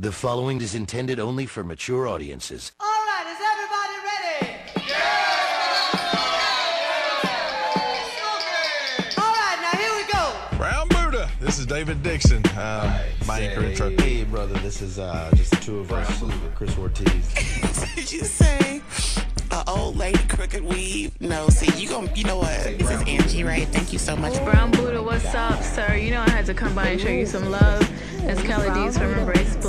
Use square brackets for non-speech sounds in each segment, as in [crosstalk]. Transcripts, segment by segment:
The following is intended only for mature audiences. All right, is everybody ready? Yeah! All right, now here we go. Brown Buddha. This is David Dixon. Um, my anchor intro. Hey, brother, this is uh, just the two of us, Chris Ortiz. [laughs] Did you say a old lady crooked weave? No, see, you gon' you know what? This is Angie, right? Thank you so much. Brown Buddha, what's up, sir? You know I had to come by and show you some love. It's Kelly D's from Embrace Black,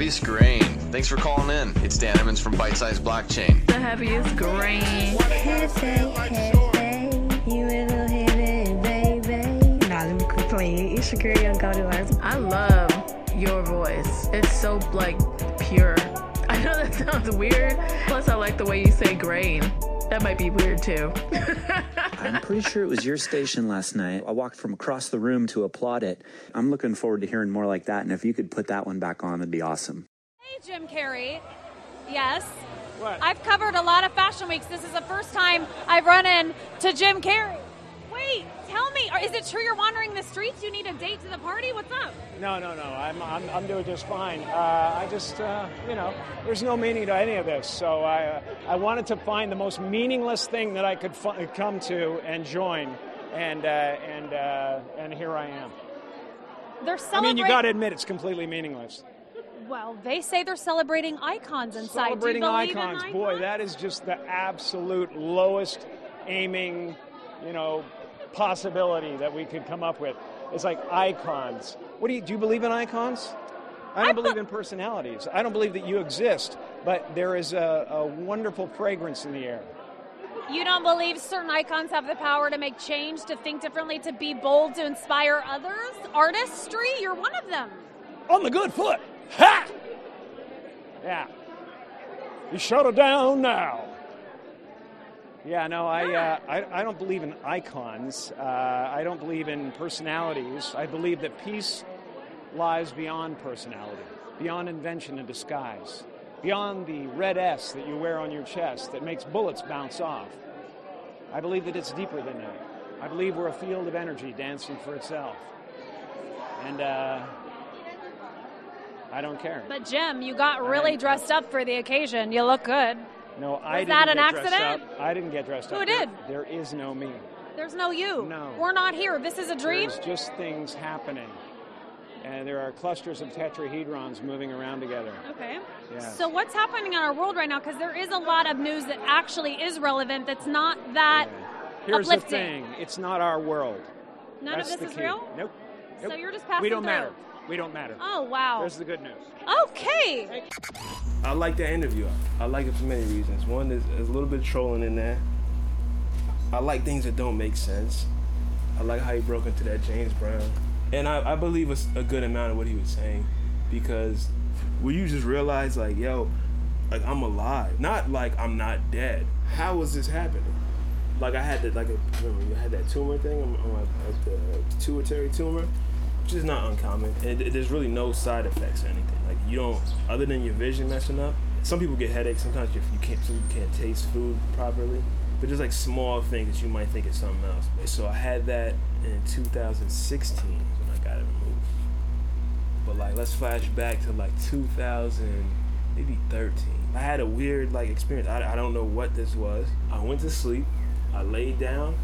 Heaviest grain. Thanks for calling in. It's Dan Emmons from Bite Size Blockchain. the heaviest grain. Hefe, hefe, you little heavy baby. Nah, let me quit. It's your girl, Young Goldie I love your voice. It's so like pure. [laughs] I know that sounds weird. Plus, I like the way you say grain. That might be weird too. [laughs] I'm pretty sure it was your station last night. I walked from across the room to applaud it. I'm looking forward to hearing more like that, and if you could put that one back on, that'd be awesome. Hey, Jim Carrey. Yes. What? I've covered a lot of fashion weeks. This is the first time I've run into Jim Carrey. Tell me, is it true you're wandering the streets? You need a date to the party? What's up? No, no, no. I'm, I'm, I'm doing just fine. Uh, I just, uh, you know, there's no meaning to any of this. So I, uh, I wanted to find the most meaningless thing that I could come to and join, and uh, and uh, and here I am. They're celebrating. I mean, you got to admit it's completely meaningless. Well, they say they're celebrating icons inside. Celebrating believe in icons, boy, that is just the absolute lowest aiming, you know, possibility that we could come up with. It's like icons. What do you do? You believe in icons? I don't believe in personalities. I don't believe that you exist, but there is a, a wonderful fragrance in the air. You don't believe certain icons have the power to make change, to think differently, to be bold, to inspire others? Artistry? You're one of them. On the good foot. Ha! Yeah. You shut it down now. Yeah, no, I, uh, I, I don't believe in icons. Uh, I don't believe in personalities. I believe that peace lies beyond personality, beyond invention and disguise, beyond the red S that you wear on your chest that makes bullets bounce off. I believe that it's deeper than that. I believe we're a field of energy dancing for itself. And uh, I don't care. But Jim, you got really dressed up for the occasion. You look good. No, I didn't that an get dressed accident? up. I didn't get dressed up. Who up. did? There- is no me. There's no you. No. We're not here. This is a dream. There's just things happening. And there are clusters of tetrahedrons moving around together. Okay. Yes. So what's happening in our world right now? Because there is a lot of news that actually is relevant. That's not that Here's uplifting. the thing it's not our world. None That's of this the is key. real. Nope. So Nope. you're just passing We don't through. matter. We don't matter. Oh wow. There's the good news. Okay. I like the interview. I like it for many reasons. One, is there's a little bit of trolling in there. I like things that don't make sense. I like how he broke into that James Brown. And I, I believe it's a good amount of what he was saying because when you just realize, like, yo, like I'm alive. Not like I'm not dead. How was this happening? Like I had that, like, a, remember you had that tumor thing on, on my like the pituitary tumor, which is not uncommon. And th- there's really no side effects or anything. Like you don't, other than your vision messing up. Some people get headaches. Sometimes you, you can't, people can't taste food properly. But just like small things that you might think is something else. So I had that in 2016 when I got it removed. But like, let's flash back to like 2000, maybe 13. I had a weird like experience. I, I don't know what this was. I went to sleep. I laid down.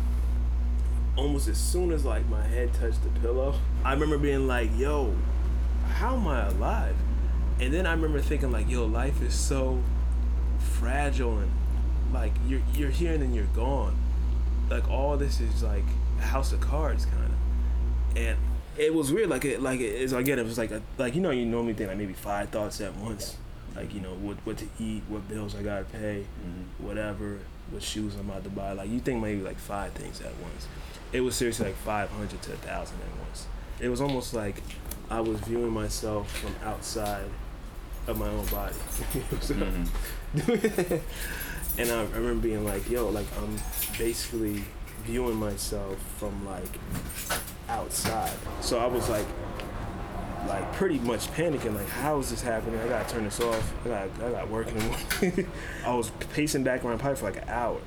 Almost as soon as like my head touched the pillow, I remember being like, "Yo, how am I alive?" And then I remember thinking like, "Yo, life is so fragile and like you're you're here and then you're gone. Like all this is like a house of cards kind of." And it was weird. Like it, like it is again. It was like a like you know you normally think like maybe five thoughts at once. Like you know what what to eat, what bills I gotta pay, mm-hmm. whatever, what shoes I'm about to buy. Like you think maybe like five things at once. It was seriously like five hundred to a thousand at once. It was almost like I was viewing myself from outside of my own body. [laughs] So- mm-hmm. [laughs] and I, I remember being like, yo, like I'm basically viewing myself from like outside. So I was like, like pretty much panicking. Like, how is this happening? I gotta turn this off. I got, I got work in the morning. [laughs] I was pacing back around probably for like an hour.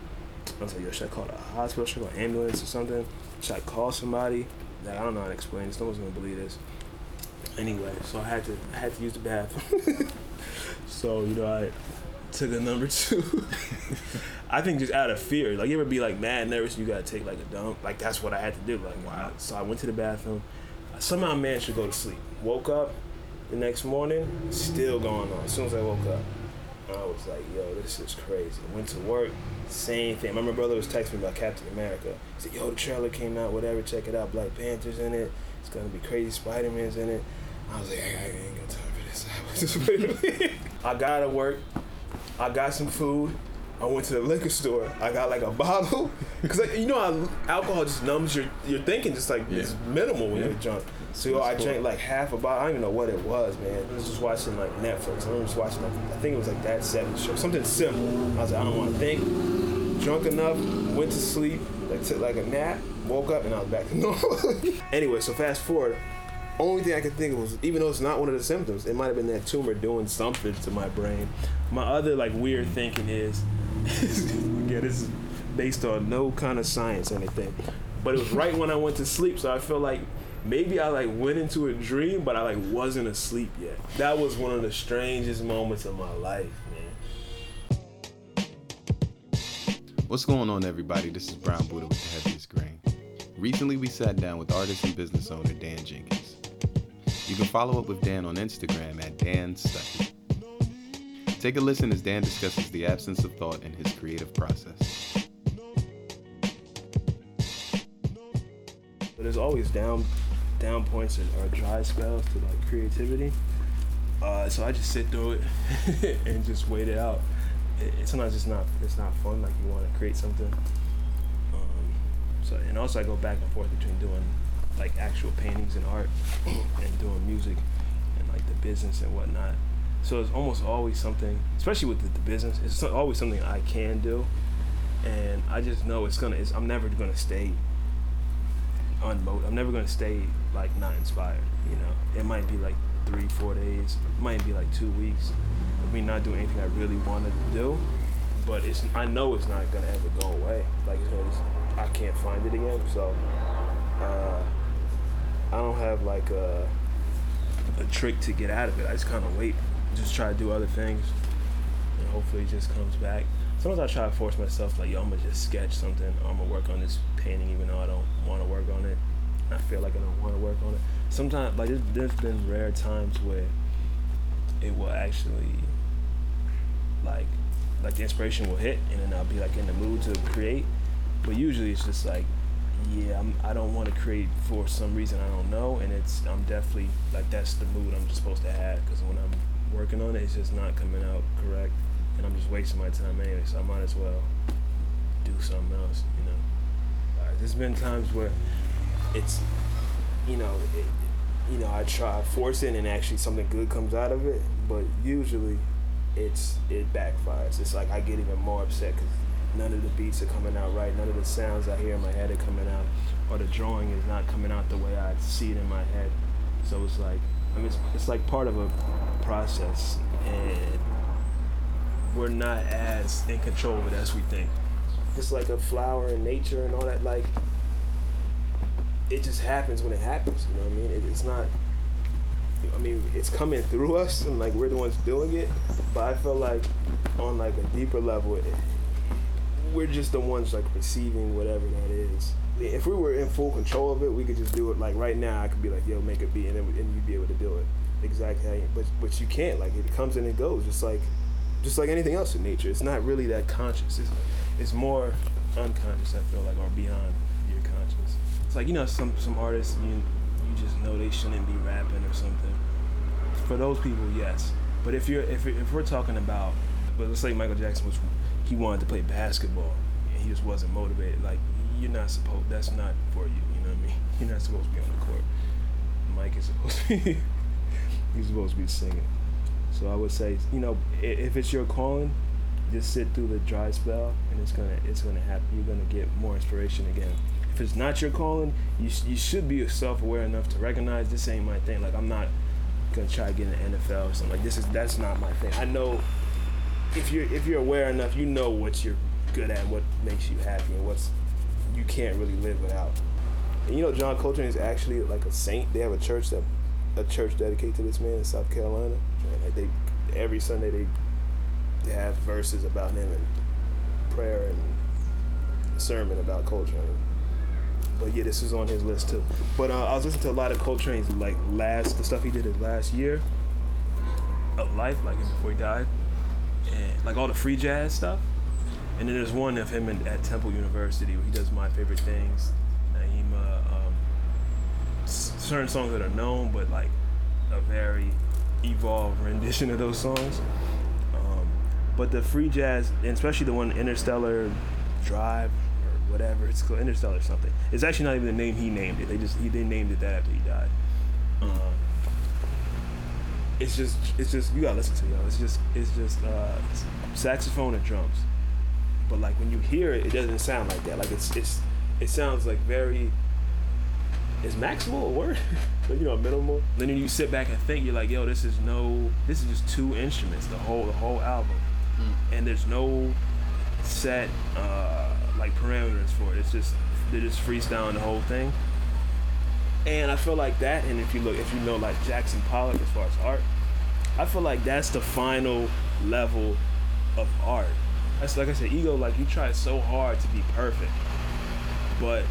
I was like, yo, should I call the hospital? Should I call an ambulance or something? Should I call somebody? That I don't know how to explain this. No one's gonna believe this. Anyway, so I had to I had to use the bathroom. [laughs] so you know I took a number two. [laughs] I think just out of fear, like you ever be like mad nervous, you gotta take like a dump. Like that's what I had to do. Like wow. So I went to the bathroom. Somehow managed to go to sleep. Woke up the next morning, still going on. As soon as I woke up, I was like, yo, this is crazy. Went to work, same thing. My brother was texting me about Captain America. He said, yo, the trailer came out, whatever, check it out. Black Panther's in it. It's gonna be crazy. Spider Man's in it. I was like, I, I ain't got time for this. [laughs] I was just waiting. I got to work. I got some food. I went to the liquor store. I got like a [laughs] bottle because like, you know how alcohol just numbs your your thinking. Just like it's minimal when Yeah. you're drunk. So I drank like half a bottle. I don't even know what it was, man. I was just watching like Netflix. I remember just watching. Like, I think it was like that seven show, something simple. I was like, I don't want to think. Drunk enough, went to sleep, like took like a nap, woke up, and I was back to normal. [laughs] anyway, so fast forward. Only thing I could think of was, even though it's not one of the symptoms, it might have been that tumor doing something to my brain. My other like weird thinking is, [laughs] yeah, this is based on no kind of science or anything, but it was right when I went to sleep, so I feel like maybe I like went into a dream, but I like wasn't asleep yet. That was one of the strangest moments of my life, man. What's going on, everybody? This is Brown Buddha with the heaviest grain. Recently, we sat down with artist and business owner Dan Jenkins. You can follow up with Dan on Instagram at Dan. Take a listen as Dan discusses the absence of thought in his creative process. But there's always down down points or, or dry spells to like creativity. Uh, so I just sit through it [laughs] and just wait it out. It, it's sometimes it's not it's not fun. Like you want to create something. Um, so and also I go back and forth between doing like actual paintings and art [coughs] and doing music and like the business and whatnot. So it's almost always something, especially with the, the business. It's always something I can do, and I just know it's gonna. It's, I'm never gonna stay unmotivated. I'm never gonna stay like not inspired. You know, it might be like three, four days. It might be like two weeks of me not doing anything I really want to do. But it's I know it's not gonna ever go away. Like just, I can't find it again. So uh, I don't have like a a trick to get out of it. I just kind of wait, just try to do other things, and hopefully it just comes back. Sometimes I try to force myself, like, yo, I'm gonna just sketch something. I'm gonna work on this painting, even though I don't want to work on it. I feel like I don't want to work on it. Sometimes, like, there's, there's been rare times where it will actually, like, like the inspiration will hit, and then I'll be like in the mood to create. But usually it's just like, yeah, I'm, I don't want to create for some reason I don't know, and it's I'm definitely like that's the mood I'm supposed to have because when I'm working on it, it's just not coming out correct, and I'm just wasting my time anyway. So I might as well do something else, you know. Uh, there's been times where it's, you know, it, you know, I try force it and actually something good comes out of it, but usually it's it backfires. It's like I get even more upset because none of the beats are coming out right, none of the sounds I hear in my head are coming out, or the drawing is not coming out the way I see it in my head. So it's like I mean, it's, it's like part of a process, and we're not as in control of it as we think. It's like a flower in nature and all that. Like it just happens when it happens. You know what I mean? It, it's not. I mean, it's coming through us, and like we're the ones doing it. But I feel like on like a deeper level, it, we're just the ones like receiving whatever that is. If we were in full control of it, we could just do it. Like right now, I could be like, "Yo, make a beat," and then and you'd be able to do it exactly. How you, but but you can't. Like it comes and it goes, just like just like anything else in nature. It's not really that conscious. It's it's more unconscious. I feel like, or beyond your conscious. It's like you know, some some artists you you just know they shouldn't be rapping or something. For those people, yes. But if you're if if we're talking about, but let's say Michael Jackson was he wanted to play basketball and he just wasn't motivated. Like you're not supposed. That's not for you. You know what I mean? [laughs] You're not supposed to be on the court. Mike is supposed to be. [laughs] he's supposed to be singing. So I would say, you know, if it's your calling, just sit through the dry spell, and it's gonna it's gonna happen. You're gonna get more inspiration again. If it's not your calling, you you should be self-aware enough to recognize this ain't my thing. Like I'm not gonna try to get in the NFL or something. Like this is that's not my thing. I know if you're if you're aware enough, you know what you're good at, what makes you happy, and what's you can't really live without. And you know, John Coltrane is actually like a saint. They have a church that a church dedicated to this man in South Carolina. And they every Sunday they they have verses about him and prayer and sermon about Coltrane. But yeah, this is on his list too. But uh, I was listening to a lot of Coltrane's like last the stuff he did his last year of life, like before he died, and like all the free jazz stuff. And then there's one of him in, at Temple University where he does my favorite things. Certain songs that are known, but like a very evolved [laughs] rendition of those songs. Um, but the free jazz, and especially the one Interstellar Drive or whatever it's called, Interstellar something. It's actually not even the name he named it. They just he they named it that after he died. Um, it's just it's just you gotta listen to it, yo. It's just it's just uh, saxophone and drums. But like when you hear it, it doesn't sound like that. Like it's it's it sounds like very. Is maximal a word? [laughs] you know, minimal. Then you sit back and think, you're like, yo, this is no, this is just two instruments, the whole the whole album, and there's no set uh, like parameters for it. It's just they're just freestyling the whole thing. And I feel like that, and if you look, if you know like Jackson Pollock as far as art, I feel like that's the final level of art. That's like I said, ego. Like you try so hard to be perfect, but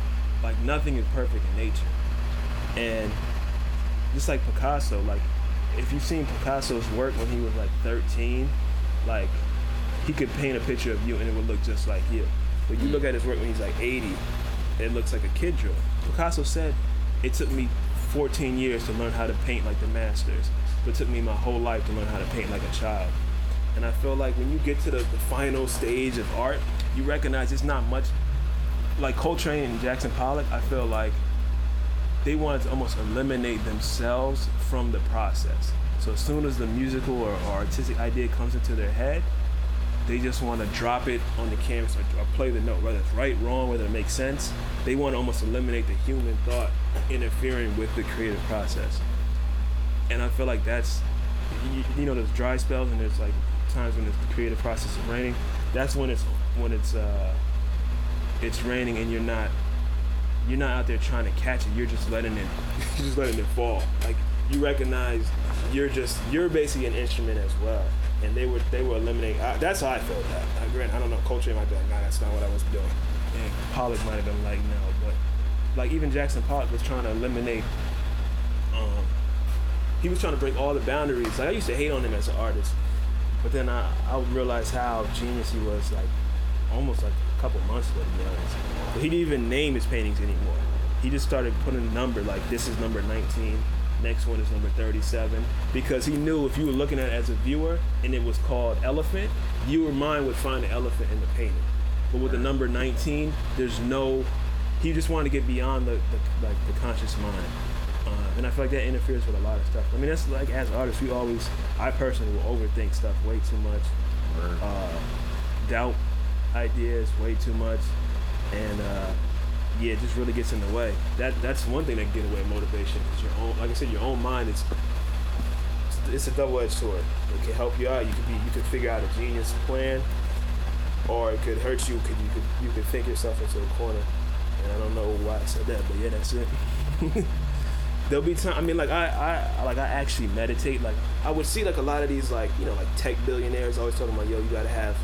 like nothing is perfect in nature. And just like Picasso, like if you've seen Picasso's work when he was like 13, like he could paint a picture of you and it would look just like you. But you look mm. at his work when he's like 80, it looks like a kid drew. Picasso said, "It took me 14 years to learn how to paint like the masters, but it took me my whole life to learn how to paint like a child." And I feel like when you get to the, the final stage of art, you recognize it's not much like Coltrane and Jackson Pollock. I feel like they wanted to almost eliminate themselves from the process. So as soon as the musical or, or artistic idea comes into their head, they just want to drop it on the canvas or, or play the note, whether it's right, wrong, whether it makes sense. They want to almost eliminate the human thought interfering with the creative process. And I feel like that's, you, you know, there's dry spells and there's like times when the creative process is raining. That's when it's when it's uh, it's raining and you're not you're not out there trying to catch it. You're just letting it [laughs] you're just letting it fall. Like you recognize you're just you're basically an instrument as well. And they were they were eliminating. That's how I felt that. I, grant, I don't know. Coltrane might be like, nah, that's not what I was doing. And Pollock might have been like, no, but like even Jackson Pollock was trying to eliminate. Um, he was trying to break all the boundaries. Like I used to hate on him as an artist, but then I I realized how genius he was. Like almost like a couple months ago, to be honest. But he didn't even name his paintings anymore. He just started putting a number like this is number 19, next one is number 37, because he knew if you were looking at it as a viewer and it was called elephant, your mind would find the elephant in the painting. But with the number 19, there's no. He just wanted to get beyond the, the like the conscious mind. Uh, and I feel like that interferes with a lot of stuff. I mean, that's like as artists, we always, I personally will overthink stuff way too much, uh, doubt ideas way too much, and uh, yeah, it just really gets in the way. That that's one thing that can get away motivation. Is your own, like I said, your own mind is it's a double-edged sword. It can help you out. You could be you could figure out a genius plan, or it could hurt you. Could you could you could think yourself into a corner. And I don't know why I said that, but yeah, that's it. [laughs] There'll be time. I mean, like I, I, like I actually meditate. Like I would see like a lot of these like you know like tech billionaires always talking about yo, you gotta have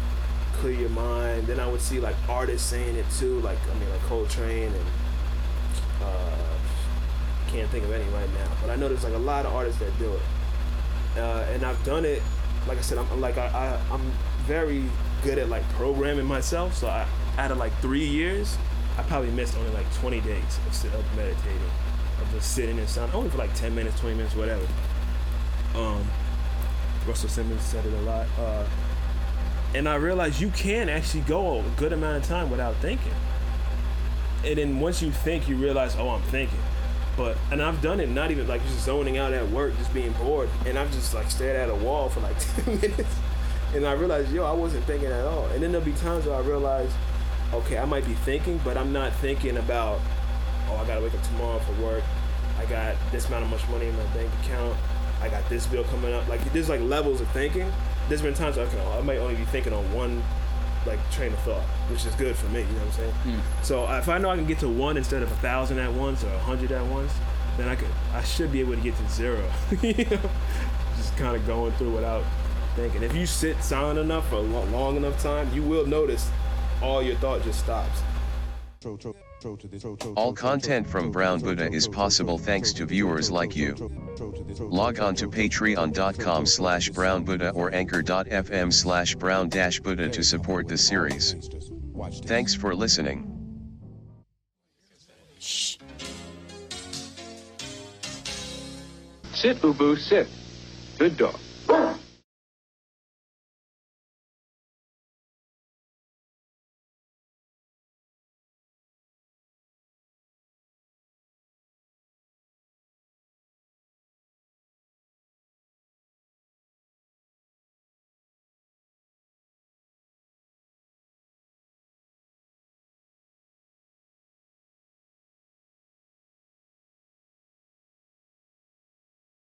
clear your mind. Then I would see like artists saying it too. Like I mean like Coltrane and uh, can't think of any right now, but I know there's like a lot of artists that do it. Uh, and I've done it. Like I said, I'm, like I, I I'm very good at like programming myself. So I out of like three years, I probably missed only like 20 days of, sit- of meditating, of just sitting and sound only for like 10 minutes, 20 minutes, whatever. Um, Russell Simmons said it a lot. Uh, and I realized you can actually go a good amount of time without thinking. And then once you think, you realize, oh, I'm thinking. But and I've done it, not even like just zoning out at work, just being bored, and I've just like stared at a wall for like [laughs] 10 minutes, and I realized, yo, I wasn't thinking at all. And then there'll be times where I realize, okay, I might be thinking, but I'm not thinking about, oh, I gotta wake up tomorrow for work. I got this amount of much money in my bank account. I got this bill coming up. Like there's like levels of thinking. There's been times where, okay, I might only be thinking on one like train of thought, which is good for me. You know what I'm saying? Hmm. So if I know I can get to one instead of a thousand at once or a hundred at once, then I could I should be able to get to zero. you [laughs] know, just kind of going through without thinking. If you sit silent enough for a long enough time, you will notice all your thought just stops. All content from Brown Buddha is possible thanks to viewers like you. Log on to patreon.com slash brownbuddha or anchor.fm slash brown buddha to support the series. Thanks for listening. Sit, Boo, sit. Good dog.